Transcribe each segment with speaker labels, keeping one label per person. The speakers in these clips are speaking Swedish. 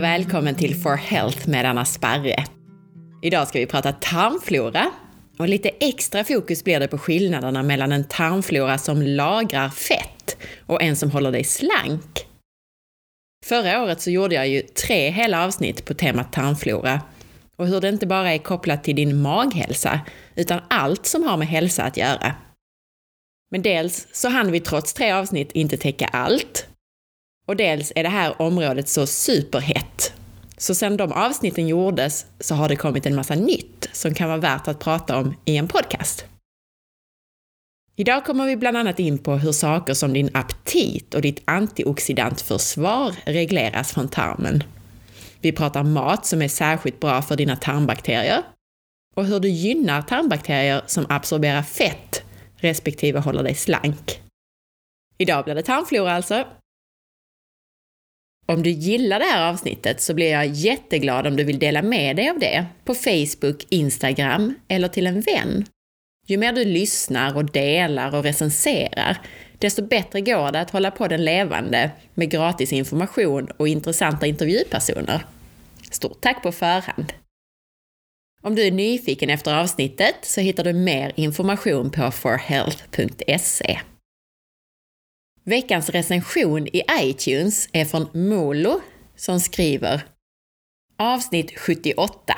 Speaker 1: och välkommen till For Health med Anna Sparre. Idag ska vi prata tarmflora och lite extra fokus blir det på skillnaderna mellan en tarmflora som lagrar fett och en som håller dig slank. Förra året så gjorde jag ju tre hela avsnitt på temat tarmflora och hur det inte bara är kopplat till din maghälsa, utan allt som har med hälsa att göra. Men dels så hann vi trots tre avsnitt inte täcka allt, och dels är det här området så superhett. Så sedan de avsnitten gjordes så har det kommit en massa nytt som kan vara värt att prata om i en podcast. Idag kommer vi bland annat in på hur saker som din aptit och ditt antioxidantförsvar regleras från tarmen. Vi pratar mat som är särskilt bra för dina tarmbakterier och hur du gynnar tarmbakterier som absorberar fett respektive håller dig slank. Idag blir det tarmflora alltså, om du gillar det här avsnittet så blir jag jätteglad om du vill dela med dig av det på Facebook, Instagram eller till en vän. Ju mer du lyssnar och delar och recenserar, desto bättre går det att hålla på den levande med gratis information och intressanta intervjupersoner. Stort tack på förhand! Om du är nyfiken efter avsnittet så hittar du mer information på forhealth.se. Veckans recension i iTunes är från Molo som skriver Avsnitt 78.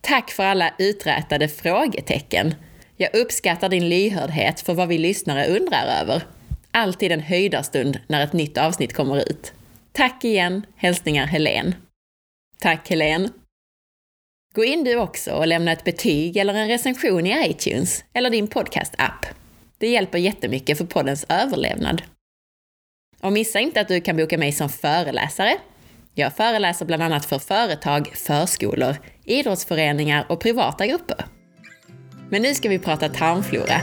Speaker 1: Tack för alla uträtade frågetecken. Jag uppskattar din lyhördhet för vad vi lyssnare undrar över. Alltid en höjdarstund när ett nytt avsnitt kommer ut. Tack igen! Hälsningar Helen. Tack Helen! Gå in du också och lämna ett betyg eller en recension i iTunes eller din podcast-app. Det hjälper jättemycket för poddens överlevnad. Och missa inte att du kan boka mig som föreläsare. Jag föreläser bland annat för företag, förskolor, idrottsföreningar och privata grupper. Men nu ska vi prata tarmflora.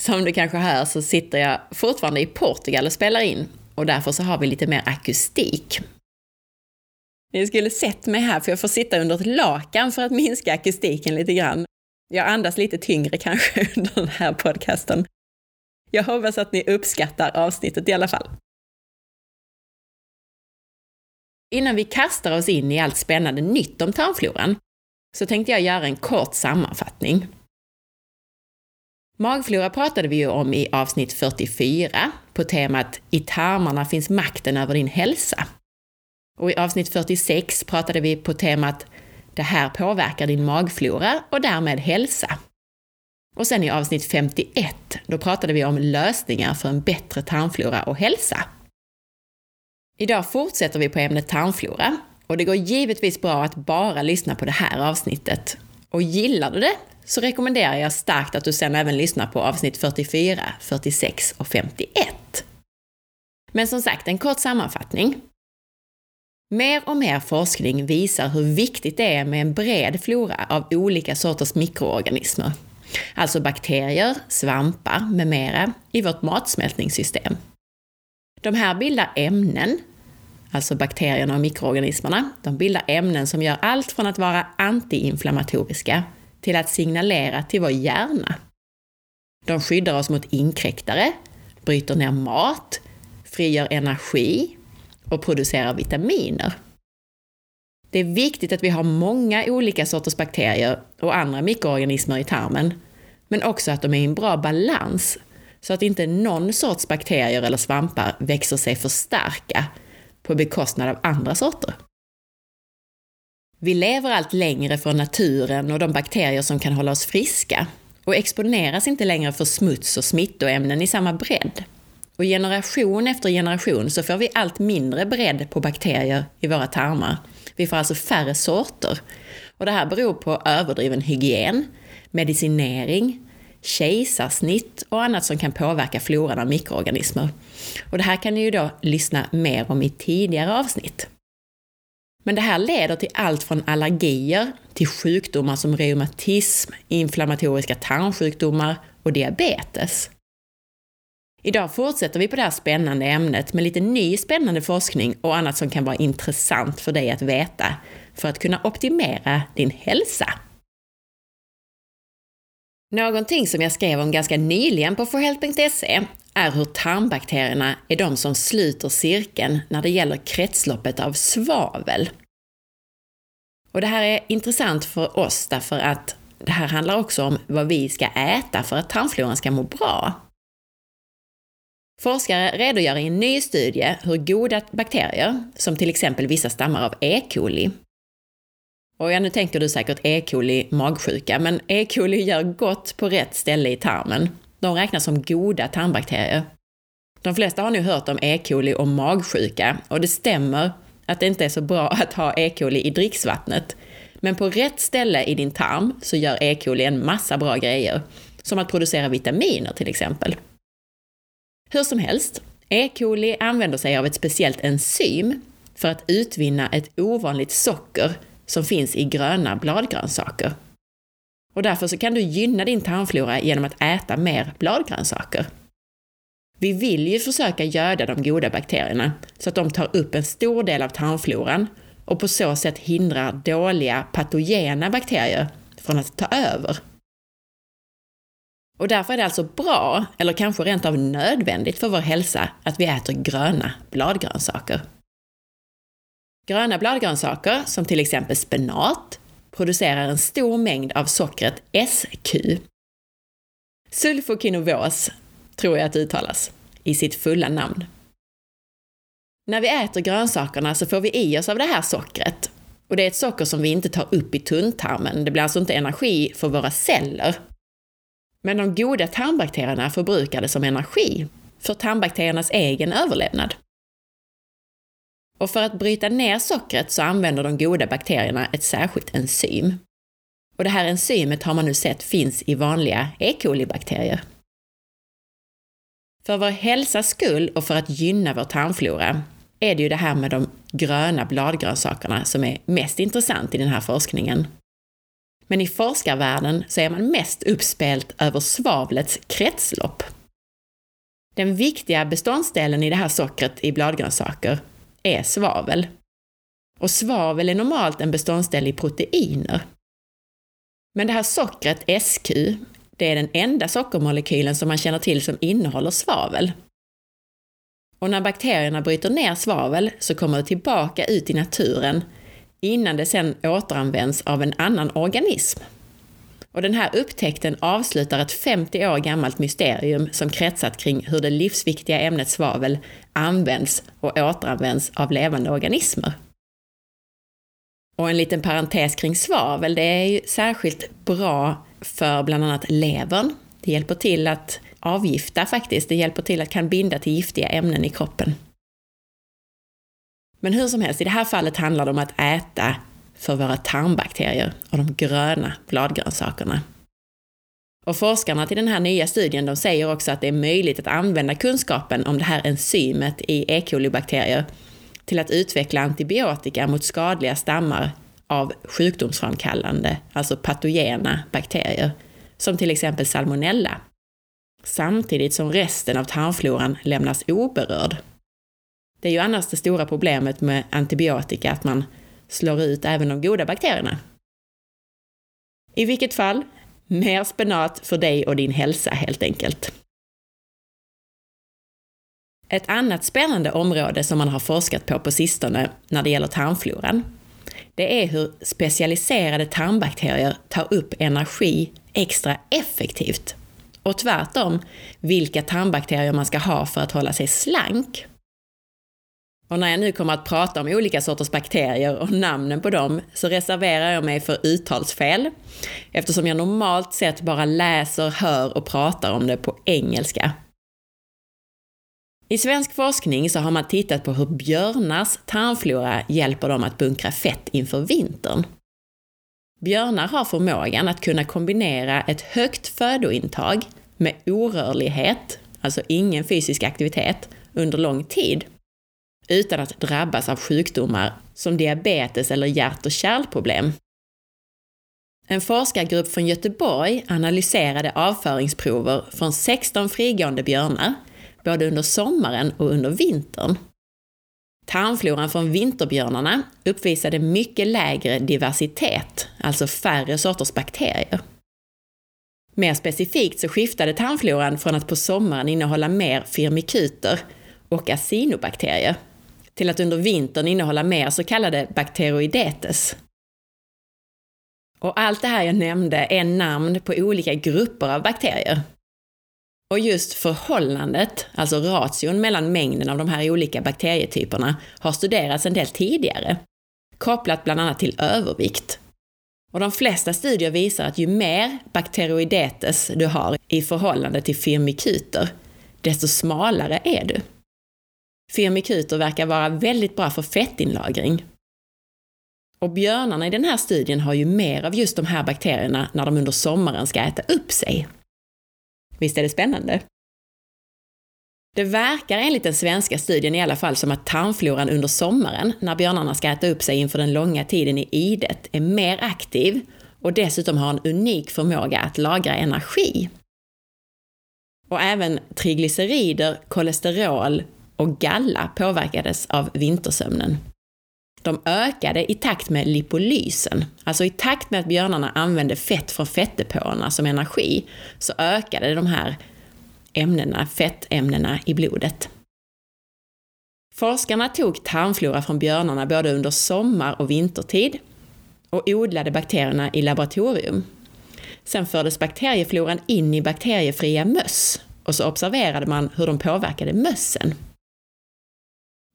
Speaker 1: Som du kanske hör så sitter jag fortfarande i Portugal och spelar in och därför så har vi lite mer akustik. Ni skulle sett mig här, för jag får sitta under ett lakan för att minska akustiken lite grann. Jag andas lite tyngre kanske under den här podcasten. Jag hoppas att ni uppskattar avsnittet i alla fall. Innan vi kastar oss in i allt spännande nytt om tarmfloran så tänkte jag göra en kort sammanfattning. Magflora pratade vi ju om i avsnitt 44 på temat I tarmarna finns makten över din hälsa. Och i avsnitt 46 pratade vi på temat det här påverkar din magflora och därmed hälsa. Och sen i avsnitt 51, då pratade vi om lösningar för en bättre tarmflora och hälsa. Idag fortsätter vi på ämnet tarmflora och det går givetvis bra att bara lyssna på det här avsnittet. Och gillar du det så rekommenderar jag starkt att du sen även lyssnar på avsnitt 44, 46 och 51. Men som sagt, en kort sammanfattning. Mer och mer forskning visar hur viktigt det är med en bred flora av olika sorters mikroorganismer. Alltså bakterier, svampar med mera i vårt matsmältningssystem. De här bildar ämnen, alltså bakterierna och mikroorganismerna, de bildar ämnen som gör allt från att vara antiinflammatoriska till att signalera till vår hjärna. De skyddar oss mot inkräktare, bryter ner mat, frigör energi och producerar vitaminer. Det är viktigt att vi har många olika sorters bakterier och andra mikroorganismer i tarmen, men också att de är i en bra balans så att inte någon sorts bakterier eller svampar växer sig för starka på bekostnad av andra sorter. Vi lever allt längre från naturen och de bakterier som kan hålla oss friska och exponeras inte längre för smuts och smittoämnen i samma bredd. Och generation efter generation så får vi allt mindre bredd på bakterier i våra tarmar. Vi får alltså färre sorter. Och det här beror på överdriven hygien, medicinering, kejsarsnitt och annat som kan påverka floran av mikroorganismer. Och det här kan ni ju då lyssna mer om i tidigare avsnitt. Men det här leder till allt från allergier till sjukdomar som reumatism, inflammatoriska tarmsjukdomar och diabetes. Idag fortsätter vi på det här spännande ämnet med lite ny spännande forskning och annat som kan vara intressant för dig att veta för att kunna optimera din hälsa. Någonting som jag skrev om ganska nyligen på forhealth.se är hur tarmbakterierna är de som sluter cirkeln när det gäller kretsloppet av svavel. Och det här är intressant för oss därför att det här handlar också om vad vi ska äta för att tarmfloran ska må bra. Forskare redogör i en ny studie hur goda bakterier, som till exempel vissa stammar av E. coli, och ja, nu tänker du säkert E. coli magsjuka, men E. coli gör gott på rätt ställe i tarmen. De räknas som goda tarmbakterier. De flesta har nu hört om E. coli och magsjuka, och det stämmer att det inte är så bra att ha E. coli i dricksvattnet. Men på rätt ställe i din tarm så gör E. coli en massa bra grejer, som att producera vitaminer till exempel. Hur som helst, E. coli använder sig av ett speciellt enzym för att utvinna ett ovanligt socker som finns i gröna bladgrönsaker. Och därför så kan du gynna din tarmflora genom att äta mer bladgrönsaker. Vi vill ju försöka göda de goda bakterierna så att de tar upp en stor del av tarmfloran och på så sätt hindrar dåliga patogena bakterier från att ta över. Och därför är det alltså bra, eller kanske rent av nödvändigt för vår hälsa, att vi äter gröna bladgrönsaker. Gröna bladgrönsaker, som till exempel spenat, producerar en stor mängd av sockret SQ. Sulfokinovos, tror jag att det uttalas, i sitt fulla namn. När vi äter grönsakerna så får vi i oss av det här sockret. Och det är ett socker som vi inte tar upp i tunntarmen. Det blir alltså inte energi för våra celler. Men de goda tarmbakterierna förbrukar det som energi för tarmbakteriernas egen överlevnad. Och för att bryta ner sockret så använder de goda bakterierna ett särskilt enzym. Och det här enzymet har man nu sett finns i vanliga E. coli-bakterier. För vår hälsas skull och för att gynna vår tarmflora är det ju det här med de gröna bladgrönsakerna som är mest intressant i den här forskningen. Men i forskarvärlden så är man mest uppspelt över svavlets kretslopp. Den viktiga beståndsdelen i det här sockret i bladgrönsaker är svavel. Och svavel är normalt en beståndsdel i proteiner. Men det här sockret SQ, det är den enda sockermolekylen som man känner till som innehåller svavel. Och när bakterierna bryter ner svavel så kommer det tillbaka ut i naturen innan det sedan återanvänds av en annan organism. Och den här upptäckten avslutar ett 50 år gammalt mysterium som kretsat kring hur det livsviktiga ämnet svavel används och återanvänds av levande organismer. Och en liten parentes kring svavel, det är ju särskilt bra för bland annat levern. Det hjälper till att avgifta faktiskt, det hjälper till att kan binda till giftiga ämnen i kroppen. Men hur som helst, i det här fallet handlar det om att äta för våra tarmbakterier och de gröna bladgrönsakerna. Och forskarna till den här nya studien de säger också att det är möjligt att använda kunskapen om det här enzymet i E. coli-bakterier till att utveckla antibiotika mot skadliga stammar av sjukdomsframkallande, alltså patogena bakterier, som till exempel salmonella, samtidigt som resten av tarmfloran lämnas oberörd. Det är ju annars det stora problemet med antibiotika, att man slår ut även de goda bakterierna. I vilket fall, mer spenat för dig och din hälsa helt enkelt. Ett annat spännande område som man har forskat på på sistone när det gäller tarmfloran, det är hur specialiserade tarmbakterier tar upp energi extra effektivt. Och tvärtom, vilka tarmbakterier man ska ha för att hålla sig slank. Och när jag nu kommer att prata om olika sorters bakterier och namnen på dem så reserverar jag mig för uttalsfel eftersom jag normalt sett bara läser, hör och pratar om det på engelska. I svensk forskning så har man tittat på hur björnars tarmflora hjälper dem att bunkra fett inför vintern. Björnar har förmågan att kunna kombinera ett högt födointag med orörlighet, alltså ingen fysisk aktivitet, under lång tid utan att drabbas av sjukdomar som diabetes eller hjärt och kärlproblem. En forskargrupp från Göteborg analyserade avföringsprover från 16 frigående björnar, både under sommaren och under vintern. Tarmfloran från vinterbjörnarna uppvisade mycket lägre diversitet, alltså färre sorters bakterier. Mer specifikt så skiftade tarmfloran från att på sommaren innehålla mer firmikuter och acinobakterier till att under vintern innehålla mer så kallade bakteroidetes. Och allt det här jag nämnde är namn på olika grupper av bakterier. Och just förhållandet, alltså ration mellan mängden av de här olika bakterietyperna, har studerats en del tidigare, kopplat bland annat till övervikt. Och de flesta studier visar att ju mer bakteroidetes du har i förhållande till firmikuter, desto smalare är du. Firmikuter verkar vara väldigt bra för fettinlagring. Och björnarna i den här studien har ju mer av just de här bakterierna när de under sommaren ska äta upp sig. Visst är det spännande? Det verkar enligt den svenska studien i alla fall som att tarmfloran under sommaren, när björnarna ska äta upp sig inför den långa tiden i idet, är mer aktiv och dessutom har en unik förmåga att lagra energi. Och även triglycerider, kolesterol och galla påverkades av vintersömnen. De ökade i takt med lipolysen, alltså i takt med att björnarna använde fett från fettdepåerna som energi, så ökade de här ämnena, fettämnena i blodet. Forskarna tog tarmflora från björnarna både under sommar och vintertid och odlade bakterierna i laboratorium. Sen fördes bakteriefloran in i bakteriefria möss och så observerade man hur de påverkade mössen.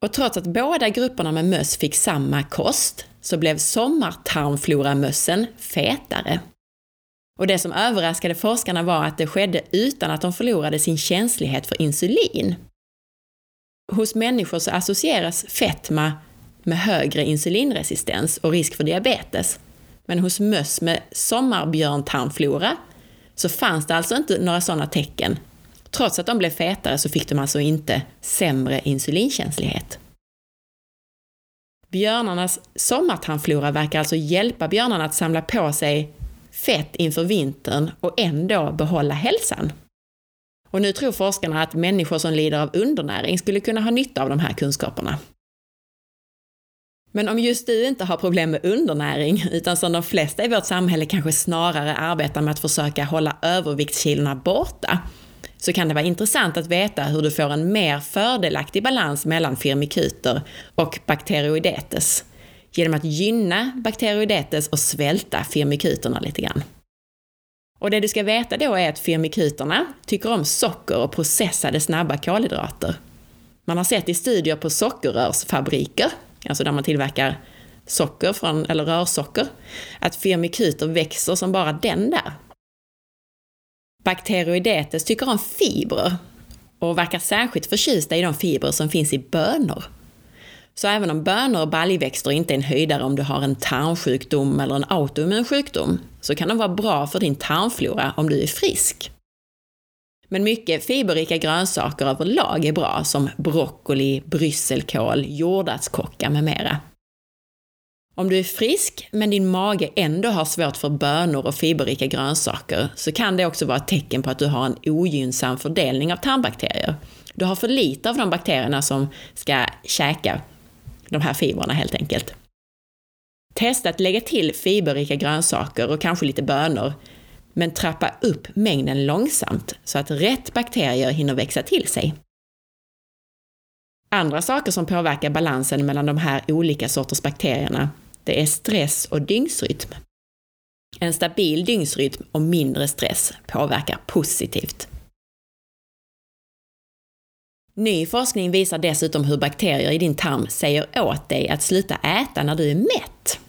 Speaker 1: Och trots att båda grupperna med möss fick samma kost så blev sommartarmfloramössen fetare. Och det som överraskade forskarna var att det skedde utan att de förlorade sin känslighet för insulin. Hos människor så associeras fetma med högre insulinresistens och risk för diabetes. Men hos möss med sommarbjörntarmflora så fanns det alltså inte några sådana tecken Trots att de blev fetare så fick de alltså inte sämre insulinkänslighet. Björnarnas sommartarmflora verkar alltså hjälpa björnarna att samla på sig fett inför vintern och ändå behålla hälsan. Och nu tror forskarna att människor som lider av undernäring skulle kunna ha nytta av de här kunskaperna. Men om just du inte har problem med undernäring, utan som de flesta i vårt samhälle kanske snarare arbetar med att försöka hålla överviktskilorna borta, så kan det vara intressant att veta hur du får en mer fördelaktig balans mellan firmikuter och bakteroidetes genom att gynna bakteroidetes och svälta firmikuterna lite grann. Och det du ska veta då är att firmikuterna tycker om socker och processade snabba kolhydrater. Man har sett i studier på sockerrörsfabriker, alltså där man tillverkar socker från, eller rörsocker, att firmikuter växer som bara den där Bakteroidetes tycker om fibrer och verkar särskilt förtjusta i de fibrer som finns i bönor. Så även om bönor och baljväxter inte är en höjdare om du har en tarmsjukdom eller en autoimmun sjukdom, så kan de vara bra för din tarmflora om du är frisk. Men mycket fiberrika grönsaker överlag är bra, som broccoli, brysselkål, jordärtskocka med mera. Om du är frisk men din mage ändå har svårt för bönor och fiberrika grönsaker så kan det också vara ett tecken på att du har en ogynnsam fördelning av tarmbakterier. Du har för lite av de bakterierna som ska käka de här fibrerna helt enkelt. Testa att lägga till fiberrika grönsaker och kanske lite bönor, men trappa upp mängden långsamt så att rätt bakterier hinner växa till sig. Andra saker som påverkar balansen mellan de här olika sorters bakterierna det är stress och dygnsrytm. En stabil dygnsrytm och mindre stress påverkar positivt. Ny forskning visar dessutom hur bakterier i din tarm säger åt dig att sluta äta när du är mätt.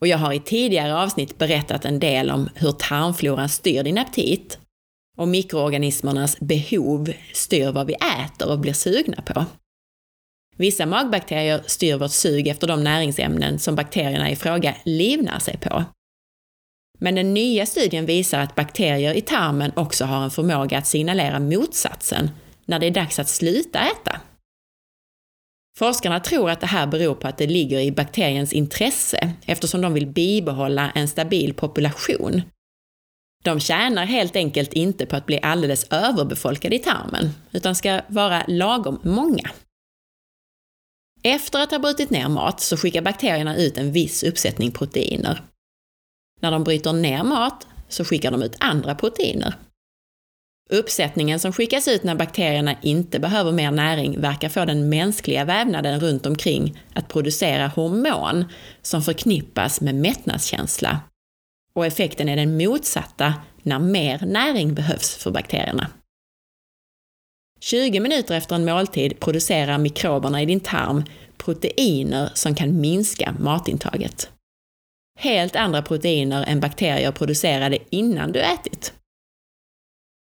Speaker 1: Och jag har i tidigare avsnitt berättat en del om hur tarmfloran styr din aptit och mikroorganismernas behov styr vad vi äter och blir sugna på. Vissa magbakterier styr vårt sug efter de näringsämnen som bakterierna i fråga livnär sig på. Men den nya studien visar att bakterier i tarmen också har en förmåga att signalera motsatsen när det är dags att sluta äta. Forskarna tror att det här beror på att det ligger i bakteriens intresse eftersom de vill bibehålla en stabil population. De tjänar helt enkelt inte på att bli alldeles överbefolkade i tarmen, utan ska vara lagom många. Efter att ha brutit ner mat så skickar bakterierna ut en viss uppsättning proteiner. När de bryter ner mat så skickar de ut andra proteiner. Uppsättningen som skickas ut när bakterierna inte behöver mer näring verkar få den mänskliga vävnaden runt omkring att producera hormon som förknippas med mättnadskänsla. Och effekten är den motsatta när mer näring behövs för bakterierna. 20 minuter efter en måltid producerar mikroberna i din tarm proteiner som kan minska matintaget. Helt andra proteiner än bakterier producerade innan du ätit.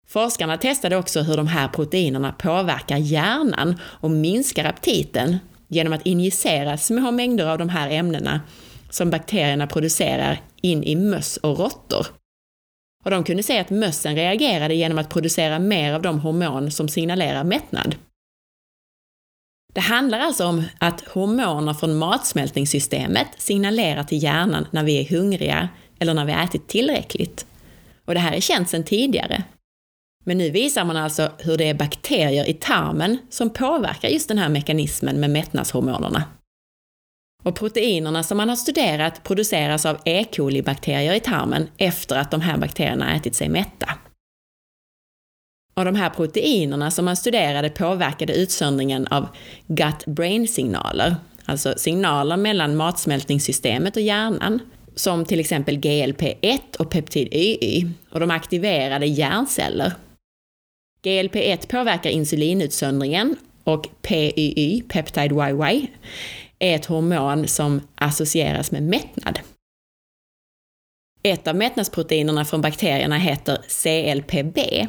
Speaker 1: Forskarna testade också hur de här proteinerna påverkar hjärnan och minskar aptiten genom att injicera små mängder av de här ämnena som bakterierna producerar in i möss och råttor. Och de kunde se att mössen reagerade genom att producera mer av de hormon som signalerar mättnad. Det handlar alltså om att hormoner från matsmältningssystemet signalerar till hjärnan när vi är hungriga eller när vi ätit tillräckligt. Och det här är känt sedan tidigare. Men nu visar man alltså hur det är bakterier i tarmen som påverkar just den här mekanismen med mättnadshormonerna. Och proteinerna som man har studerat produceras av E. coli-bakterier i tarmen efter att de här bakterierna ätit sig mätta. Och de här proteinerna som man studerade påverkade utsöndringen av gut-brain-signaler, alltså signaler mellan matsmältningssystemet och hjärnan, som till exempel GLP-1 och peptid YY, och de aktiverade hjärnceller. GLP-1 påverkar insulinutsöndringen och PYY, peptide YY, är ett hormon som associeras med mättnad. Ett av mättnadsproteinerna från bakterierna heter CLPB.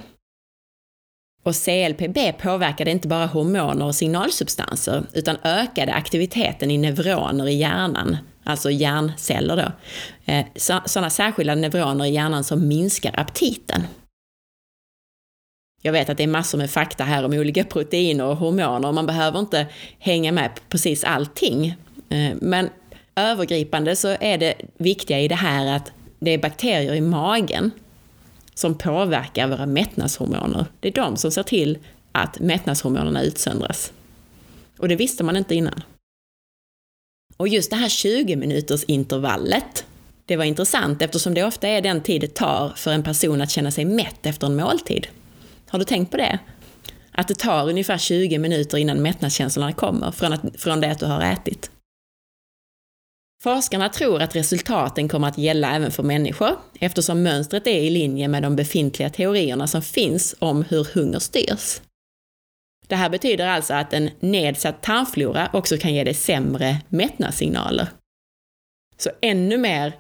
Speaker 1: Och CLPB påverkade inte bara hormoner och signalsubstanser, utan ökade aktiviteten i neuroner i hjärnan, alltså hjärnceller då. Eh, Sådana särskilda neuroner i hjärnan som minskar aptiten. Jag vet att det är massor med fakta här om olika proteiner och hormoner och man behöver inte hänga med på precis allting. Eh, men övergripande så är det viktiga i det här att det är bakterier i magen som påverkar våra mättnadshormoner. Det är de som ser till att mättnadshormonerna utsöndras. Och det visste man inte innan. Och just det här 20 minuters intervallet, det var intressant eftersom det ofta är den tid det tar för en person att känna sig mätt efter en måltid. Har du tänkt på det? Att det tar ungefär 20 minuter innan mättnadskänslorna kommer från, att, från det att du har ätit. Forskarna tror att resultaten kommer att gälla även för människor eftersom mönstret är i linje med de befintliga teorierna som finns om hur hunger styrs. Det här betyder alltså att en nedsatt tarmflora också kan ge dig sämre mättnadssignaler. Så ännu mer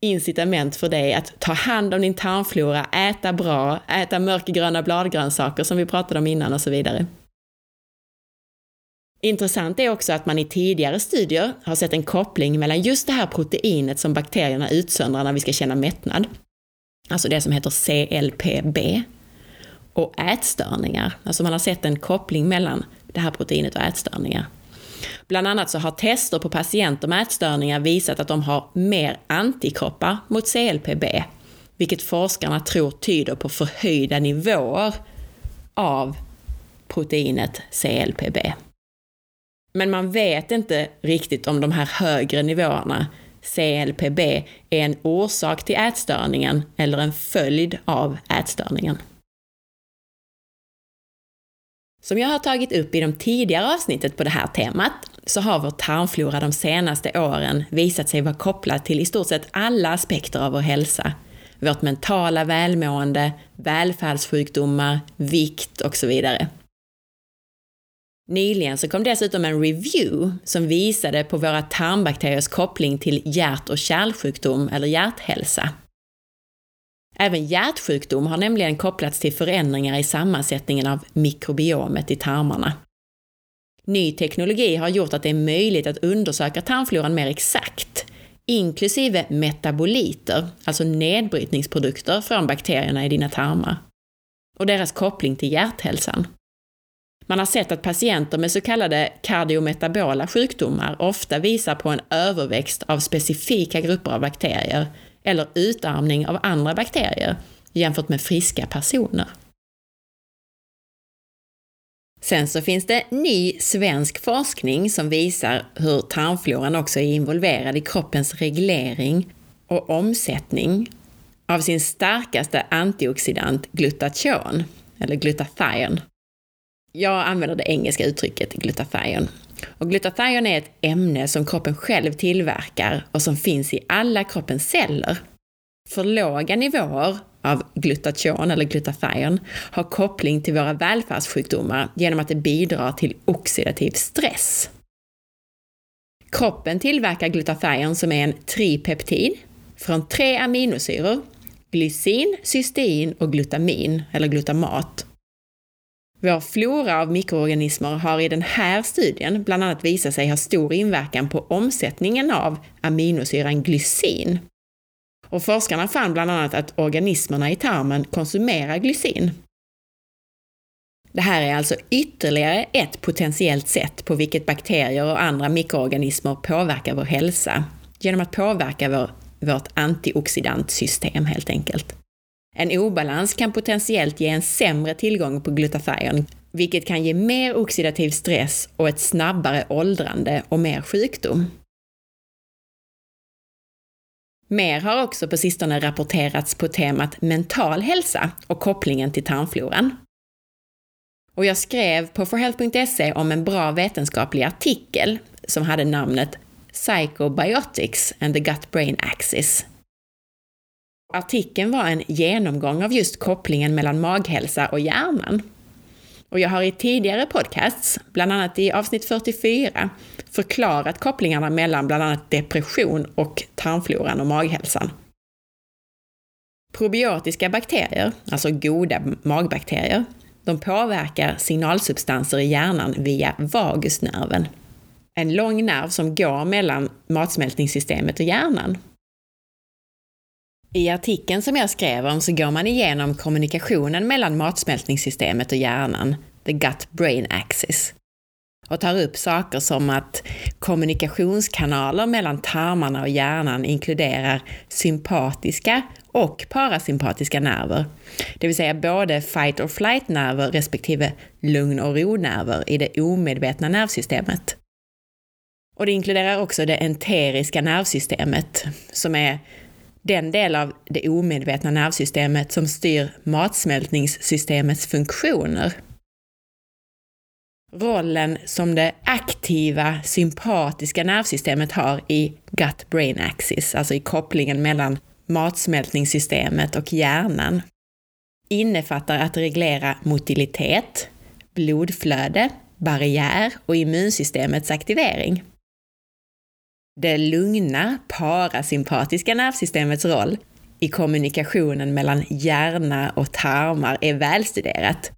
Speaker 1: incitament för dig att ta hand om din tarmflora, äta bra, äta mörkgröna bladgrönsaker som vi pratade om innan och så vidare. Intressant är också att man i tidigare studier har sett en koppling mellan just det här proteinet som bakterierna utsöndrar när vi ska känna mättnad, alltså det som heter CLPB, och ätstörningar. Alltså man har sett en koppling mellan det här proteinet och ätstörningar. Bland annat så har tester på patienter med ätstörningar visat att de har mer antikroppar mot CLPB, vilket forskarna tror tyder på förhöjda nivåer av proteinet CLPB. Men man vet inte riktigt om de här högre nivåerna, CLPB, är en orsak till ätstörningen eller en följd av ätstörningen. Som jag har tagit upp i de tidigare avsnittet på det här temat så har vår tarmflora de senaste åren visat sig vara kopplad till i stort sett alla aspekter av vår hälsa. Vårt mentala välmående, välfärdssjukdomar, vikt och så vidare. Nyligen så kom dessutom en review som visade på våra tarmbakteriers koppling till hjärt och kärlsjukdom eller hjärthälsa. Även hjärtsjukdom har nämligen kopplats till förändringar i sammansättningen av mikrobiomet i tarmarna. Ny teknologi har gjort att det är möjligt att undersöka tarmfloran mer exakt, inklusive metaboliter, alltså nedbrytningsprodukter från bakterierna i dina tarmar, och deras koppling till hjärthälsan. Man har sett att patienter med så kallade kardiometabola sjukdomar ofta visar på en överväxt av specifika grupper av bakterier, eller utarmning av andra bakterier jämfört med friska personer. Sen så finns det ny svensk forskning som visar hur tarmfloran också är involverad i kroppens reglering och omsättning av sin starkaste antioxidant glutation, eller glutathion. Jag använder det engelska uttrycket glutathion. Och glutathion är ett ämne som kroppen själv tillverkar och som finns i alla kroppens celler. För låga nivåer av glutation eller glutathion har koppling till våra välfärdssjukdomar genom att det bidrar till oxidativ stress. Kroppen tillverkar glutathion som är en tripeptid från tre aminosyror, glycin, cystein och glutamin, eller glutamat. Vår flora av mikroorganismer har i den här studien bland annat visat sig ha stor inverkan på omsättningen av aminosyran glycin. Och forskarna fann bland annat att organismerna i tarmen konsumerar glycin. Det här är alltså ytterligare ett potentiellt sätt på vilket bakterier och andra mikroorganismer påverkar vår hälsa, genom att påverka vår, vårt antioxidantsystem helt enkelt. En obalans kan potentiellt ge en sämre tillgång på glutathion, vilket kan ge mer oxidativ stress och ett snabbare åldrande och mer sjukdom. Mer har också på sistone rapporterats på temat mental hälsa och kopplingen till tarmfloran. Och jag skrev på forhealth.se om en bra vetenskaplig artikel som hade namnet Psychobiotics and the Gut-Brain Axis. Artikeln var en genomgång av just kopplingen mellan maghälsa och hjärnan. Och jag har i tidigare podcasts, bland annat i avsnitt 44, förklarat kopplingarna mellan bland annat depression och tarmfloran och maghälsan. Probiotiska bakterier, alltså goda magbakterier, de påverkar signalsubstanser i hjärnan via vagusnerven. En lång nerv som går mellan matsmältningssystemet och hjärnan. I artikeln som jag skrev om så går man igenom kommunikationen mellan matsmältningssystemet och hjärnan, the gut-brain axis, och tar upp saker som att kommunikationskanaler mellan tarmarna och hjärnan inkluderar sympatiska och parasympatiska nerver, det vill säga både fight or flight-nerver respektive lugn och ro-nerver i det omedvetna nervsystemet. Och det inkluderar också det enteriska nervsystemet, som är den del av det omedvetna nervsystemet som styr matsmältningssystemets funktioner. Rollen som det aktiva sympatiska nervsystemet har i gut-brain axis, alltså i kopplingen mellan matsmältningssystemet och hjärnan, innefattar att reglera motilitet, blodflöde, barriär och immunsystemets aktivering. Det lugna parasympatiska nervsystemets roll i kommunikationen mellan hjärna och tarmar är välstuderat.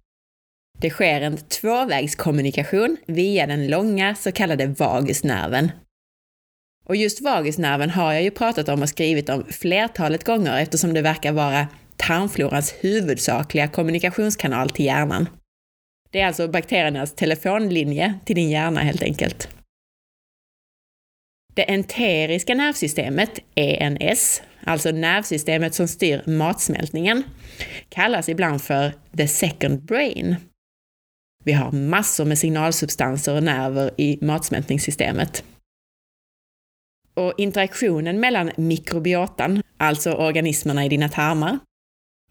Speaker 1: Det sker en tvåvägskommunikation via den långa så kallade vagusnerven. Och just vagusnerven har jag ju pratat om och skrivit om flertalet gånger eftersom det verkar vara tarmflorans huvudsakliga kommunikationskanal till hjärnan. Det är alltså bakteriernas telefonlinje till din hjärna helt enkelt. Det enteriska nervsystemet, ENS, alltså nervsystemet som styr matsmältningen, kallas ibland för the second brain. Vi har massor med signalsubstanser och nerver i matsmältningssystemet. Och interaktionen mellan mikrobiotan, alltså organismerna i dina tarmar,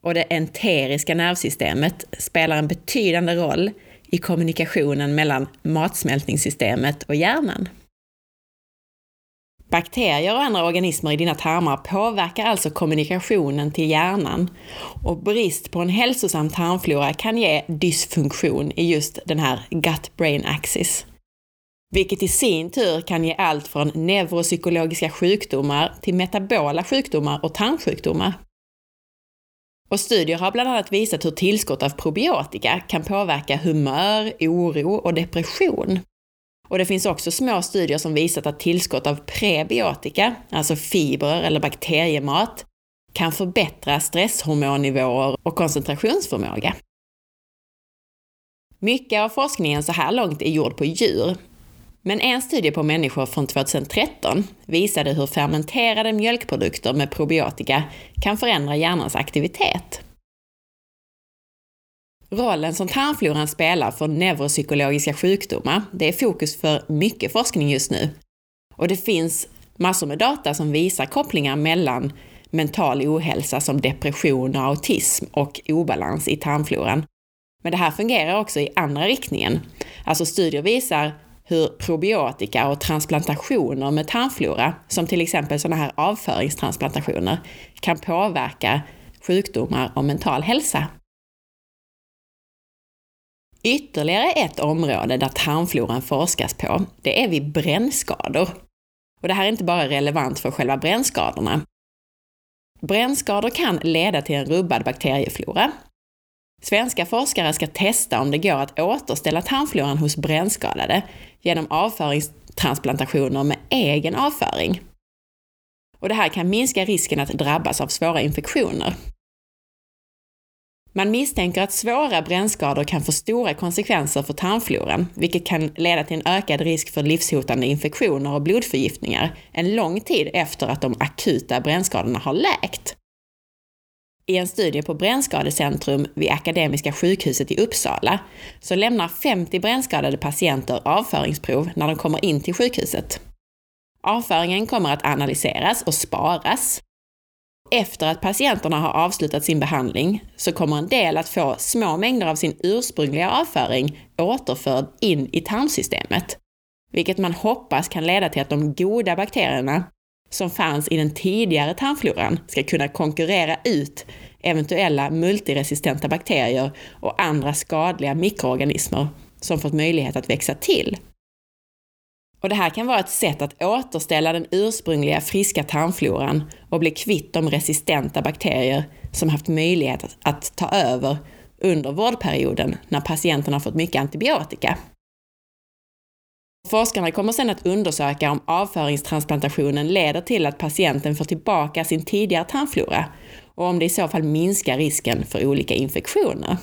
Speaker 1: och det enteriska nervsystemet spelar en betydande roll i kommunikationen mellan matsmältningssystemet och hjärnan. Bakterier och andra organismer i dina tarmar påverkar alltså kommunikationen till hjärnan och brist på en hälsosam tarmflora kan ge dysfunktion i just den här gut-brain axis. Vilket i sin tur kan ge allt från neuropsykologiska sjukdomar till metabola sjukdomar och tarmsjukdomar. Och studier har bland annat visat hur tillskott av probiotika kan påverka humör, oro och depression. Och det finns också små studier som visat att tillskott av prebiotika, alltså fibrer eller bakteriemat, kan förbättra stresshormonnivåer och koncentrationsförmåga. Mycket av forskningen så här långt är gjord på djur, men en studie på människor från 2013 visade hur fermenterade mjölkprodukter med probiotika kan förändra hjärnans aktivitet. Rollen som tarmfloran spelar för neuropsykologiska sjukdomar, det är fokus för mycket forskning just nu. Och det finns massor med data som visar kopplingar mellan mental ohälsa som depression och autism och obalans i tarmfloran. Men det här fungerar också i andra riktningen. Alltså studier visar hur probiotika och transplantationer med tarmflora, som till exempel sådana här avföringstransplantationer, kan påverka sjukdomar och mental hälsa. Ytterligare ett område där tarmfloran forskas på, det är vid brännskador. Och det här är inte bara relevant för själva brännskadorna. Brännskador kan leda till en rubbad bakterieflora. Svenska forskare ska testa om det går att återställa tarmfloran hos brännskadade genom avföringstransplantationer med egen avföring. Och det här kan minska risken att drabbas av svåra infektioner. Man misstänker att svåra brännskador kan få stora konsekvenser för tarmfloran, vilket kan leda till en ökad risk för livshotande infektioner och blodförgiftningar en lång tid efter att de akuta brännskadorna har läkt. I en studie på Brännskadecentrum vid Akademiska sjukhuset i Uppsala så lämnar 50 brännskadade patienter avföringsprov när de kommer in till sjukhuset. Avföringen kommer att analyseras och sparas efter att patienterna har avslutat sin behandling så kommer en del att få små mängder av sin ursprungliga avföring återförd in i tarmsystemet, vilket man hoppas kan leda till att de goda bakterierna som fanns i den tidigare tarmfloran ska kunna konkurrera ut eventuella multiresistenta bakterier och andra skadliga mikroorganismer som fått möjlighet att växa till. Och det här kan vara ett sätt att återställa den ursprungliga friska tarmfloran och bli kvitt de resistenta bakterier som haft möjlighet att, att ta över under vårdperioden när patienten har fått mycket antibiotika. Forskarna kommer sedan att undersöka om avföringstransplantationen leder till att patienten får tillbaka sin tidigare tarmflora och om det i så fall minskar risken för olika infektioner.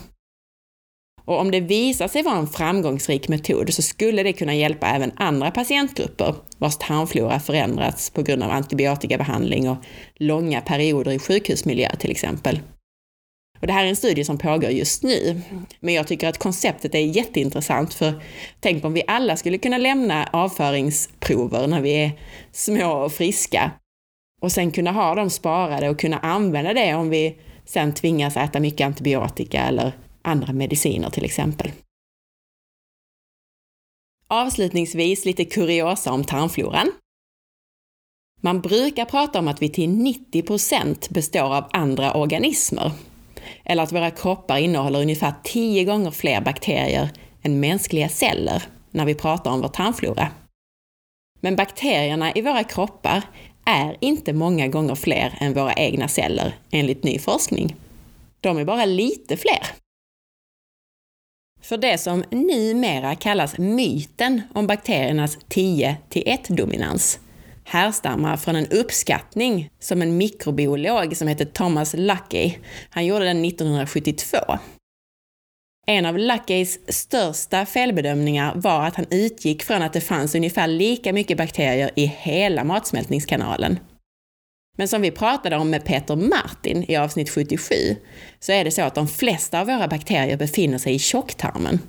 Speaker 1: Och om det visar sig vara en framgångsrik metod så skulle det kunna hjälpa även andra patientgrupper vars tarmflora förändrats på grund av antibiotikabehandling och långa perioder i sjukhusmiljö till exempel. Och det här är en studie som pågår just nu. Men jag tycker att konceptet är jätteintressant för tänk om vi alla skulle kunna lämna avföringsprover när vi är små och friska och sen kunna ha dem sparade och kunna använda det om vi sen tvingas äta mycket antibiotika eller andra mediciner till exempel. Avslutningsvis lite kuriosa om tarmfloran. Man brukar prata om att vi till 90% består av andra organismer, eller att våra kroppar innehåller ungefär 10 gånger fler bakterier än mänskliga celler när vi pratar om vår tarmflora. Men bakterierna i våra kroppar är inte många gånger fler än våra egna celler, enligt ny forskning. De är bara lite fler. För det som numera kallas myten om bakteriernas 10 till 1-dominans härstammar från en uppskattning som en mikrobiolog som heter Thomas Luckey, han gjorde den 1972. En av Luckeys största felbedömningar var att han utgick från att det fanns ungefär lika mycket bakterier i hela matsmältningskanalen. Men som vi pratade om med Peter Martin i avsnitt 77, så är det så att de flesta av våra bakterier befinner sig i tjocktarmen.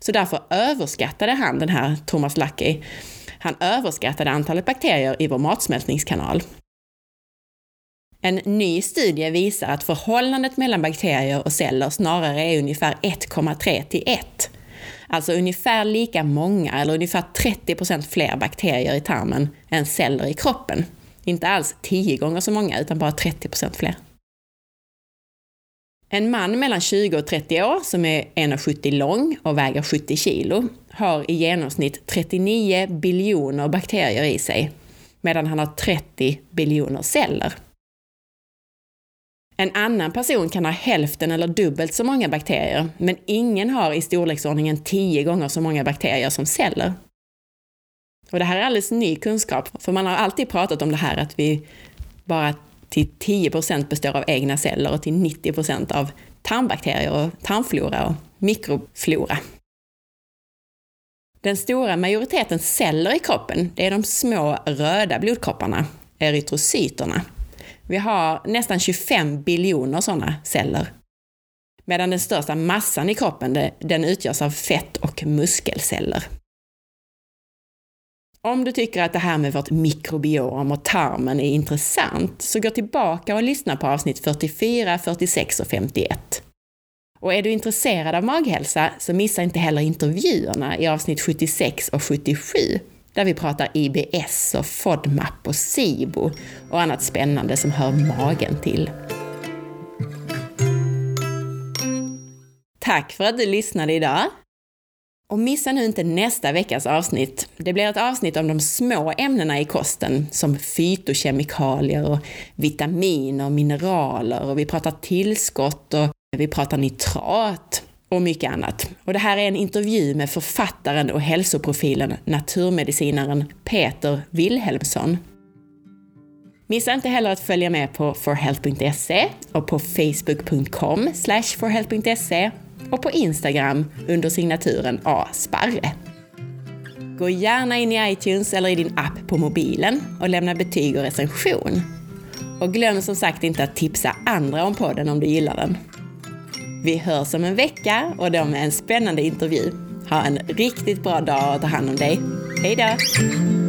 Speaker 1: Så därför överskattade han, den här Thomas Lucky, han överskattade antalet bakterier i vår matsmältningskanal. En ny studie visar att förhållandet mellan bakterier och celler snarare är ungefär 1,3 till 1. Alltså ungefär lika många, eller ungefär 30% fler bakterier i tarmen än celler i kroppen. Inte alls 10 gånger så många, utan bara 30 procent fler. En man mellan 20 och 30 år som är 1,70 lång och väger 70 kilo har i genomsnitt 39 biljoner bakterier i sig, medan han har 30 biljoner celler. En annan person kan ha hälften eller dubbelt så många bakterier, men ingen har i storleksordningen 10 gånger så många bakterier som celler. Och det här är alldeles ny kunskap, för man har alltid pratat om det här att vi bara till 10% består av egna celler och till 90% av tarmbakterier och tarmflora och mikroflora. Den stora majoriteten celler i kroppen, det är de små röda blodkropparna, erytrocyterna. Vi har nästan 25 biljoner sådana celler. Medan den största massan i kroppen, den utgörs av fett och muskelceller. Om du tycker att det här med vårt mikrobiom och tarmen är intressant, så gå tillbaka och lyssna på avsnitt 44, 46 och 51. Och är du intresserad av maghälsa, så missa inte heller intervjuerna i avsnitt 76 och 77, där vi pratar IBS och FODMAP och SIBO och annat spännande som hör magen till. Tack för att du lyssnade idag! Och missa nu inte nästa veckas avsnitt. Det blir ett avsnitt om de små ämnena i kosten, som fytokemikalier och vitaminer och mineraler och vi pratar tillskott och vi pratar nitrat och mycket annat. Och det här är en intervju med författaren och hälsoprofilen naturmedicinaren Peter Wilhelmsson. Missa inte heller att följa med på forhealth.se och på facebook.com forhealth.se och på Instagram under signaturen A. Sparre. Gå gärna in i iTunes eller i din app på mobilen och lämna betyg och recension. Och glöm som sagt inte att tipsa andra om podden om du gillar den. Vi hörs om en vecka och då med en spännande intervju. Ha en riktigt bra dag och ta hand om dig. Hej då!